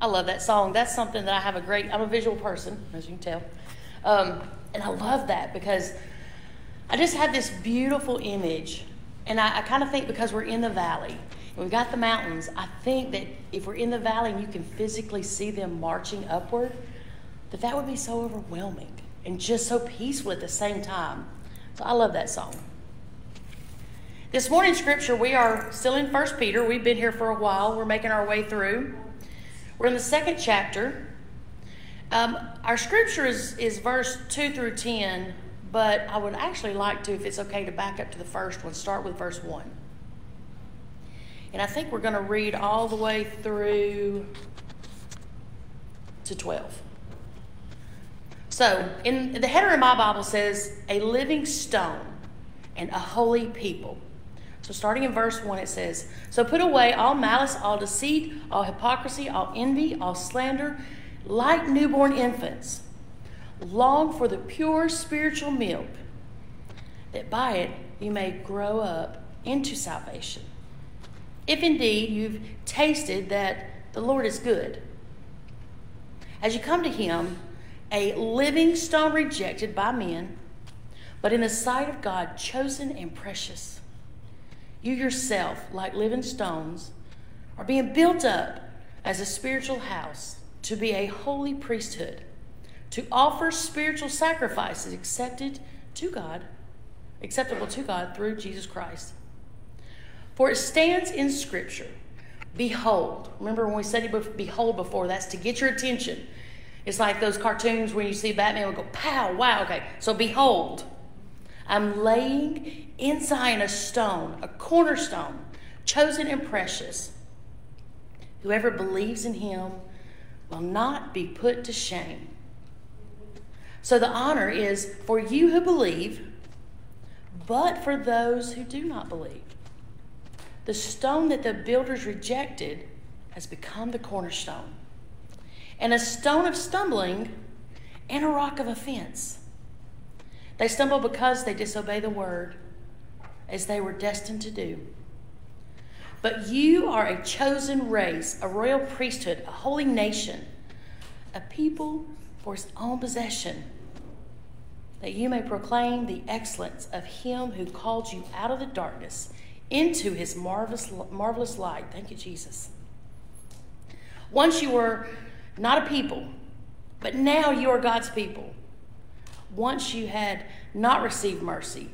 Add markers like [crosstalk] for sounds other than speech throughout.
I love that song. That's something that I have a great, I'm a visual person, as you can tell. Um, and I love that because I just have this beautiful image. And I, I kind of think because we're in the valley and we've got the mountains, I think that if we're in the valley and you can physically see them marching upward, that that would be so overwhelming and just so peaceful at the same time. So I love that song. This morning scripture, we are still in First Peter. We've been here for a while. We're making our way through. We're in the second chapter. Um, our scripture is, is verse 2 through 10, but I would actually like to, if it's okay, to back up to the first one, start with verse 1. And I think we're going to read all the way through to 12. So, in the header of my Bible says, a living stone and a holy people. So, starting in verse 1, it says, So put away all malice, all deceit, all hypocrisy, all envy, all slander, like newborn infants. Long for the pure spiritual milk, that by it you may grow up into salvation. If indeed you've tasted that the Lord is good. As you come to Him, a living stone rejected by men, but in the sight of God, chosen and precious you yourself, like living stones, are being built up as a spiritual house to be a holy priesthood, to offer spiritual sacrifices accepted to God, acceptable to God through Jesus Christ. For it stands in Scripture, behold. Remember when we said behold before, that's to get your attention. It's like those cartoons when you see Batman would go, pow, wow, okay. So behold. I'm laying in Zion a stone, a cornerstone, chosen and precious. Whoever believes in him will not be put to shame. So the honor is for you who believe, but for those who do not believe. The stone that the builders rejected has become the cornerstone, and a stone of stumbling and a rock of offense. They stumble because they disobey the word as they were destined to do. But you are a chosen race, a royal priesthood, a holy nation, a people for his own possession, that you may proclaim the excellence of him who called you out of the darkness into his marvelous, marvelous light. Thank you, Jesus. Once you were not a people, but now you are God's people once you had not received mercy,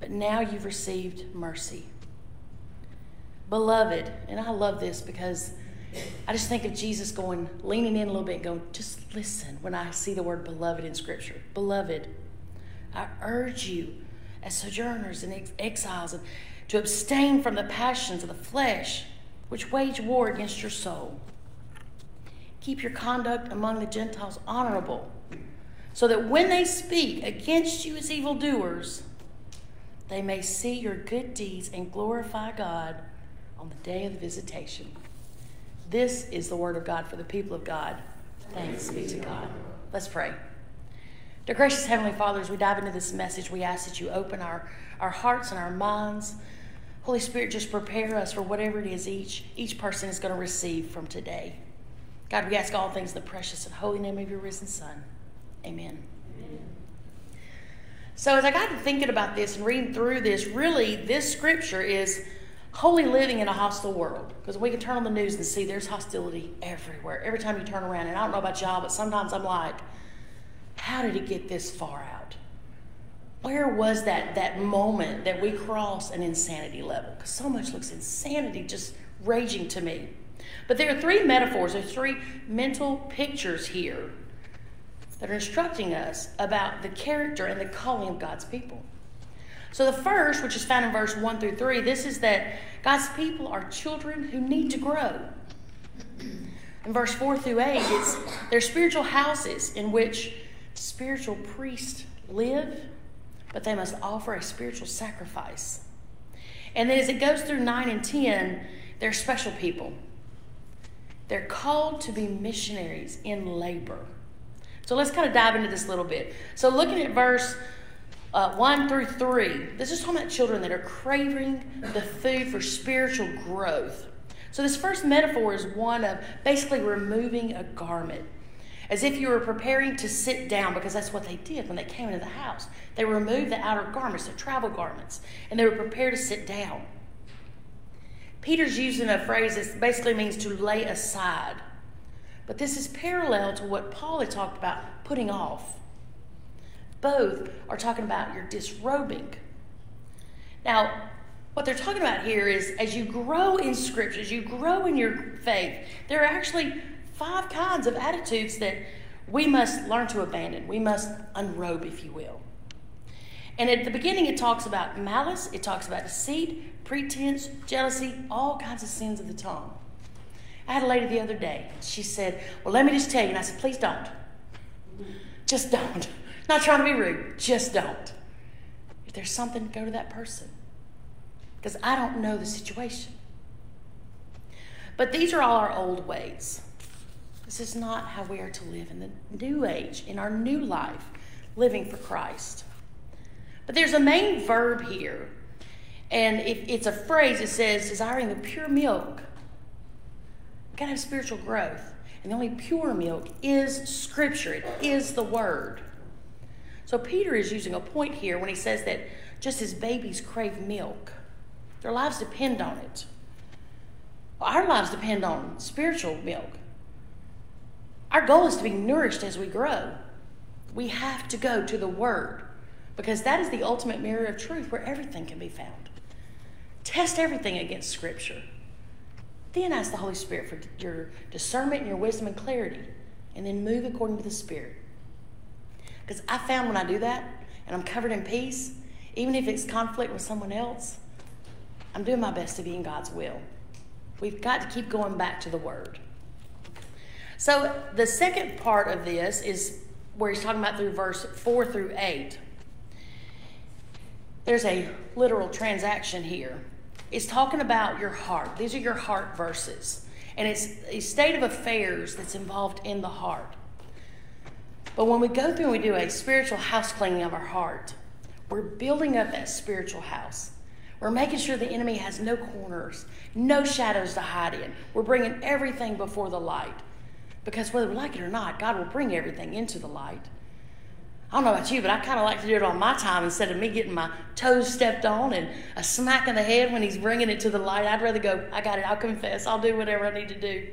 but now you've received mercy. Beloved, and I love this because I just think of Jesus going, leaning in a little bit and going, just listen when I see the word beloved in Scripture. Beloved, I urge you as sojourners and exiles to abstain from the passions of the flesh which wage war against your soul. Keep your conduct among the Gentiles honorable so that when they speak against you as evildoers, they may see your good deeds and glorify God on the day of the visitation. This is the word of God for the people of God. Thanks be to God. Let's pray. Dear gracious Heavenly Father, as we dive into this message, we ask that you open our, our hearts and our minds. Holy Spirit, just prepare us for whatever it is each, each person is going to receive from today. God, we ask all things in the precious and holy name of your risen Son. Amen. So, as I got to thinking about this and reading through this, really, this scripture is holy living in a hostile world. Because we can turn on the news and see there's hostility everywhere, every time you turn around. And I don't know about y'all, but sometimes I'm like, how did it get this far out? Where was that, that moment that we crossed an insanity level? Because so much looks insanity just raging to me. But there are three metaphors, there are three mental pictures here that are instructing us about the character and the calling of God's people. So, the first, which is found in verse 1 through 3, this is that God's people are children who need to grow. In verse 4 through 8, it's their spiritual houses in which spiritual priests live, but they must offer a spiritual sacrifice. And then as it goes through 9 and 10, they're special people. They're called to be missionaries in labor. So let's kind of dive into this a little bit. So, looking at verse uh, 1 through 3, this is talking about children that are craving the food for spiritual growth. So, this first metaphor is one of basically removing a garment, as if you were preparing to sit down, because that's what they did when they came into the house. They removed the outer garments, their travel garments, and they were prepared to sit down. Peter's using a phrase that basically means to lay aside. But this is parallel to what Paul had talked about putting off. Both are talking about your disrobing. Now, what they're talking about here is as you grow in Scripture, as you grow in your faith, there are actually five kinds of attitudes that we must learn to abandon. We must unrobe, if you will. And at the beginning, it talks about malice, it talks about deceit, pretense, jealousy, all kinds of sins of the tongue. I had a lady the other day. She said, Well, let me just tell you. And I said, Please don't. Just don't. [laughs] Not trying to be rude. Just don't. If there's something, go to that person. Because I don't know the situation. But these are all our old ways. This is not how we are to live in the new age, in our new life, living for Christ. But there's a main verb here, and it's a phrase that says, desiring the pure milk. Got to have spiritual growth. And the only pure milk is Scripture, it is the Word. So Peter is using a point here when he says that just as babies crave milk, their lives depend on it. Our lives depend on spiritual milk. Our goal is to be nourished as we grow. We have to go to the Word because that is the ultimate mirror of truth where everything can be found. Test everything against Scripture. Then ask the Holy Spirit for your discernment and your wisdom and clarity, and then move according to the Spirit. Because I found when I do that and I'm covered in peace, even if it's conflict with someone else, I'm doing my best to be in God's will. We've got to keep going back to the Word. So the second part of this is where he's talking about through verse 4 through 8. There's a literal transaction here. It's talking about your heart. These are your heart verses. And it's a state of affairs that's involved in the heart. But when we go through and we do a spiritual house cleaning of our heart, we're building up that spiritual house. We're making sure the enemy has no corners, no shadows to hide in. We're bringing everything before the light. Because whether we like it or not, God will bring everything into the light. I don't know about you, but I kind of like to do it on my time instead of me getting my toes stepped on and a smack in the head when he's bringing it to the light. I'd rather go, I got it, I'll confess, I'll do whatever I need to do.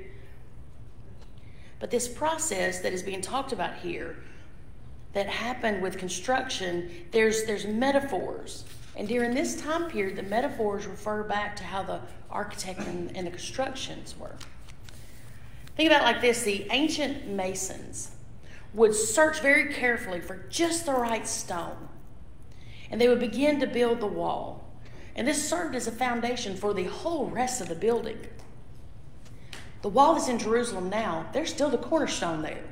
But this process that is being talked about here, that happened with construction, there's, there's metaphors. And during this time period, the metaphors refer back to how the architect and, and the constructions were. Think about like this the ancient masons would search very carefully for just the right stone. And they would begin to build the wall. And this served as a foundation for the whole rest of the building. The wall that's in Jerusalem now, there's still the cornerstone there.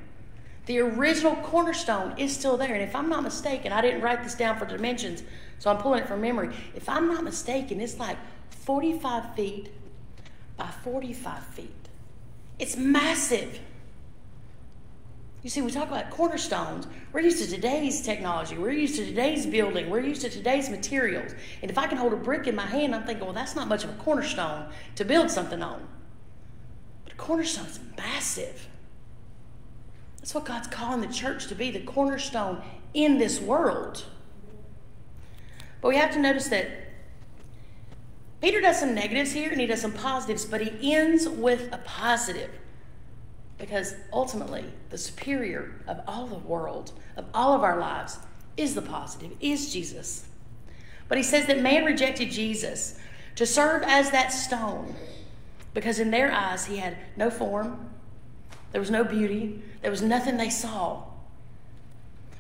The original cornerstone is still there. And if I'm not mistaken, I didn't write this down for dimensions, so I'm pulling it from memory. If I'm not mistaken, it's like 45 feet by 45 feet. It's massive. You see, we talk about cornerstones. We're used to today's technology. We're used to today's building. We're used to today's materials. And if I can hold a brick in my hand, I'm thinking, well, that's not much of a cornerstone to build something on. But a cornerstone is massive. That's what God's calling the church to be the cornerstone in this world. But we have to notice that Peter does some negatives here and he does some positives, but he ends with a positive. Because ultimately, the superior of all the world, of all of our lives, is the positive, is Jesus. But he says that man rejected Jesus to serve as that stone because in their eyes he had no form, there was no beauty, there was nothing they saw.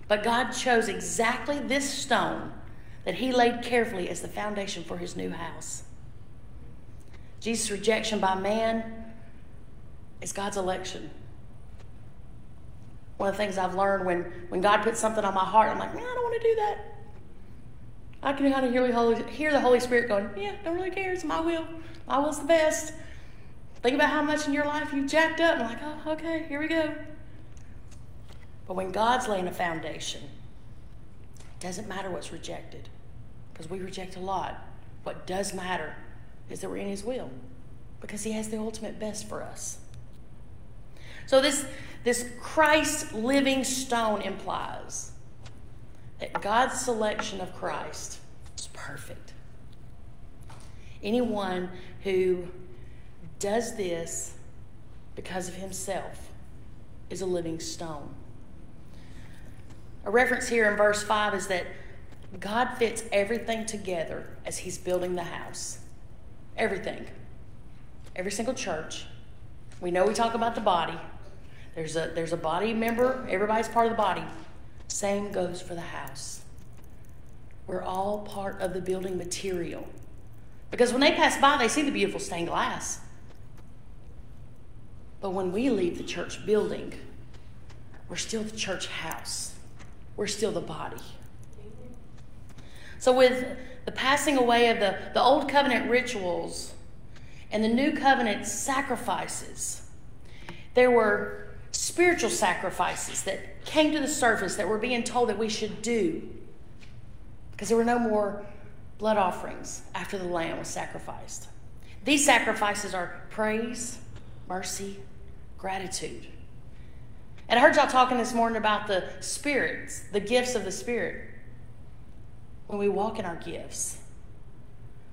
But God chose exactly this stone that he laid carefully as the foundation for his new house. Jesus' rejection by man is God's election. One of the things I've learned when, when God puts something on my heart, I'm like, man, I don't want to do that. I can kind of hear the, Holy, hear the Holy Spirit going, yeah, don't really care. It's my will. My will's the best. Think about how much in your life you've jacked up. I'm like, oh, okay, here we go. But when God's laying a foundation, it doesn't matter what's rejected because we reject a lot. What does matter is that we're in His will. because he has the ultimate best for us. So this this Christ living stone implies that God's selection of Christ is perfect. Anyone who does this because of himself is a living stone. A reference here in verse 5 is that God fits everything together as he's building the house. Everything. Every single church. We know we talk about the body. There's a there's a body member, everybody's part of the body. Same goes for the house. We're all part of the building material. Because when they pass by, they see the beautiful stained glass. But when we leave the church building, we're still the church house. We're still the body. So, with the passing away of the, the old covenant rituals and the new covenant sacrifices, there were spiritual sacrifices that came to the surface that we're being told that we should do because there were no more blood offerings after the lamb was sacrificed. These sacrifices are praise, mercy, gratitude. And I heard y'all talking this morning about the spirits, the gifts of the Spirit. When we walk in our gifts,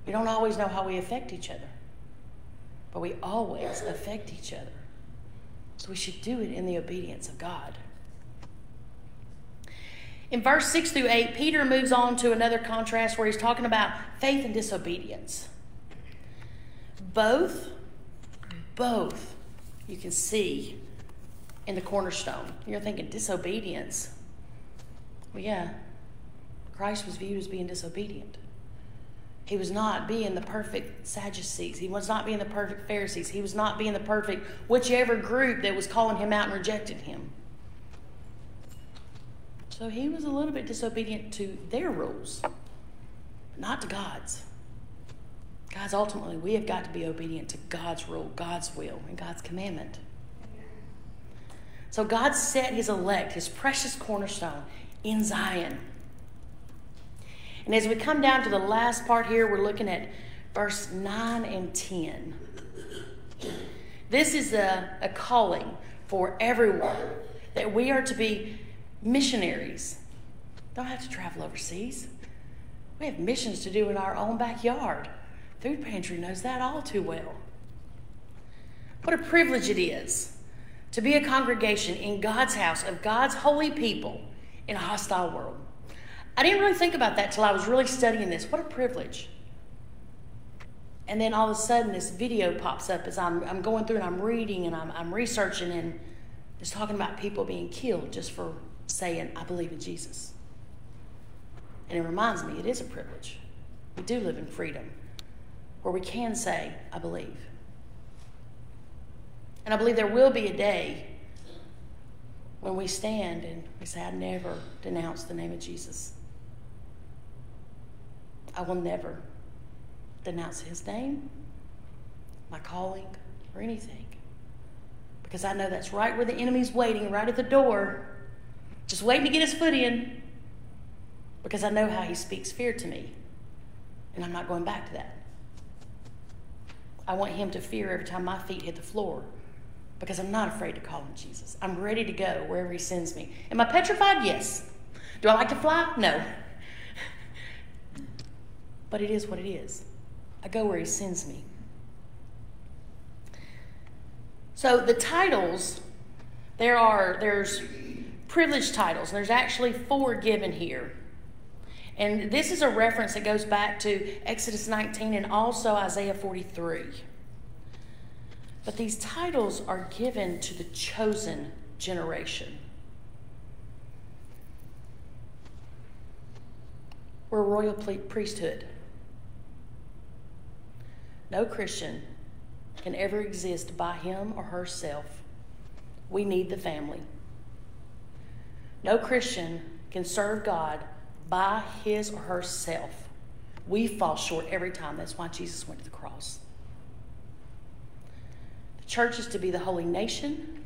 we don't always know how we affect each other, but we always affect each other. So we should do it in the obedience of God. In verse 6 through 8, Peter moves on to another contrast where he's talking about faith and disobedience. Both, both, you can see in the cornerstone. You're thinking disobedience. Well, yeah, Christ was viewed as being disobedient. He was not being the perfect Sadducees. He was not being the perfect Pharisees. He was not being the perfect whichever group that was calling him out and rejected him. So he was a little bit disobedient to their rules, not to God's. Guys, ultimately, we have got to be obedient to God's rule, God's will, and God's commandment. So God set his elect, his precious cornerstone, in Zion. And as we come down to the last part here, we're looking at verse 9 and 10. This is a, a calling for everyone that we are to be missionaries. Don't have to travel overseas. We have missions to do in our own backyard. Food Pantry knows that all too well. What a privilege it is to be a congregation in God's house of God's holy people in a hostile world. I didn't really think about that till I was really studying this. What a privilege. And then all of a sudden, this video pops up as I'm, I'm going through and I'm reading and I'm, I'm researching, and it's talking about people being killed just for saying, I believe in Jesus. And it reminds me, it is a privilege. We do live in freedom where we can say, I believe. And I believe there will be a day when we stand and we say, I never denounce the name of Jesus. I will never denounce his name, my calling, or anything. Because I know that's right where the enemy's waiting, right at the door just waiting to get his foot in because I know how he speaks fear to me. And I'm not going back to that. I want him to fear every time my feet hit the floor because I'm not afraid to call him Jesus. I'm ready to go wherever he sends me. Am I petrified? Yes. Do I like to fly? No. But it is what it is. I go where he sends me. So the titles, there are, there's privilege titles. There's actually four given here. And this is a reference that goes back to Exodus 19 and also Isaiah 43. But these titles are given to the chosen generation. We're royal priesthood. No Christian can ever exist by him or herself. We need the family. No Christian can serve God by his or herself. We fall short every time. That's why Jesus went to the cross. The church is to be the holy nation.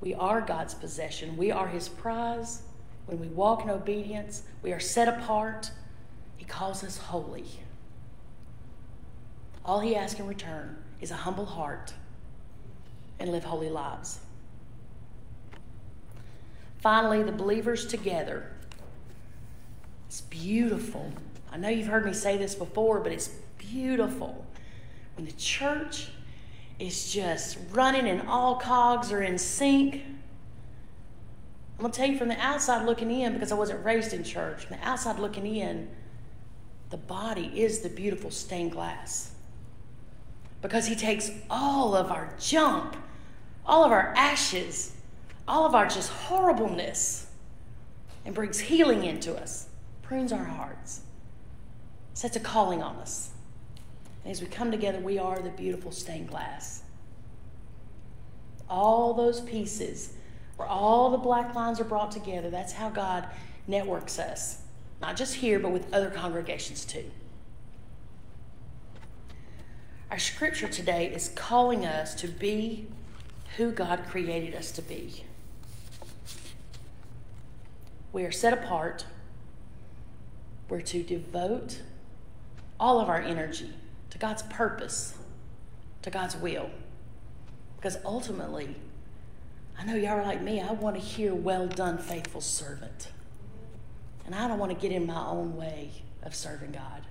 We are God's possession. We are his prize. When we walk in obedience, we are set apart. He calls us holy. All he asks in return is a humble heart and live holy lives. Finally, the believers together. It's beautiful. I know you've heard me say this before, but it's beautiful. When the church is just running and all cogs are in sync. I'm going to tell you from the outside looking in, because I wasn't raised in church, from the outside looking in, the body is the beautiful stained glass. Because he takes all of our junk, all of our ashes, all of our just horribleness, and brings healing into us, prunes our hearts, sets a calling on us. And as we come together, we are the beautiful stained glass. All those pieces, where all the black lines are brought together, that's how God networks us. Not just here, but with other congregations too. Our scripture today is calling us to be who God created us to be. We are set apart. We're to devote all of our energy to God's purpose, to God's will. Because ultimately, I know y'all are like me, I want to hear, well done, faithful servant. And I don't want to get in my own way of serving God.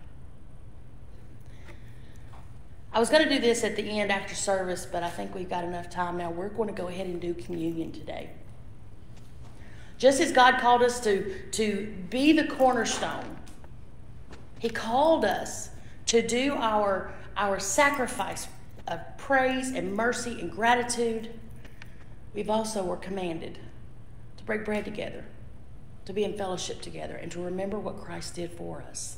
I was going to do this at the end after service, but I think we've got enough time now. We're going to go ahead and do communion today. Just as God called us to, to be the cornerstone, He called us to do our, our sacrifice of praise and mercy and gratitude, we've also were commanded to break bread together, to be in fellowship together, and to remember what Christ did for us.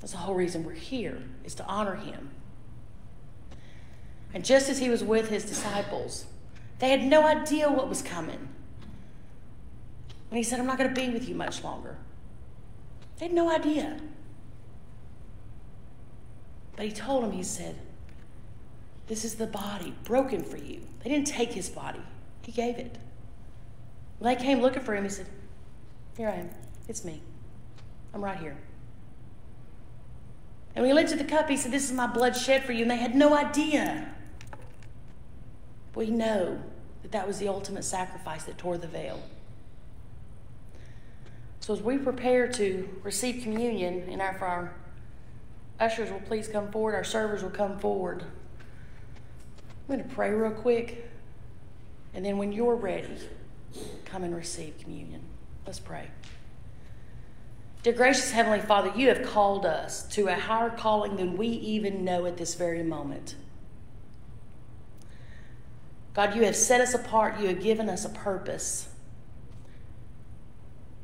That's the whole reason we're here, is to honor him. And just as he was with his disciples, they had no idea what was coming. And he said, I'm not going to be with you much longer, they had no idea. But he told them, he said, This is the body broken for you. They didn't take his body, he gave it. When they came looking for him, he said, Here I am. It's me. I'm right here. And when he lifted the cup, he said, This is my blood shed for you. And they had no idea. We know that that was the ultimate sacrifice that tore the veil. So as we prepare to receive communion in our, our ushers will please come forward, our servers will come forward. I'm going to pray real quick, and then when you're ready, come and receive communion. Let's pray. Dear gracious Heavenly Father, you have called us to a higher calling than we even know at this very moment. God, you have set us apart, you have given us a purpose.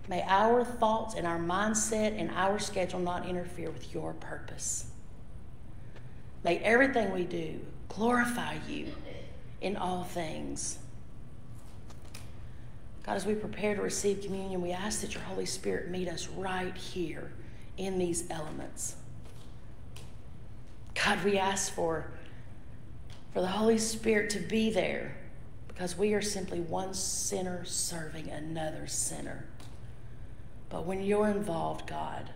May our thoughts and our mindset and our schedule not interfere with your purpose. May everything we do glorify you in all things. God, as we prepare to receive communion, we ask that your Holy Spirit meet us right here in these elements. God, we ask for, for the Holy Spirit to be there because we are simply one sinner serving another sinner. But when you're involved, God,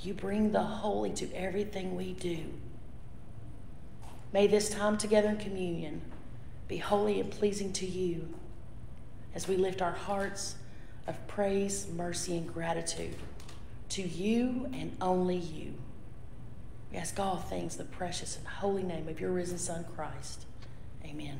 you bring the holy to everything we do. May this time together in communion be holy and pleasing to you as we lift our hearts of praise, mercy, and gratitude to you and only you. We ask all things the precious and holy name of your risen Son, Christ. Amen.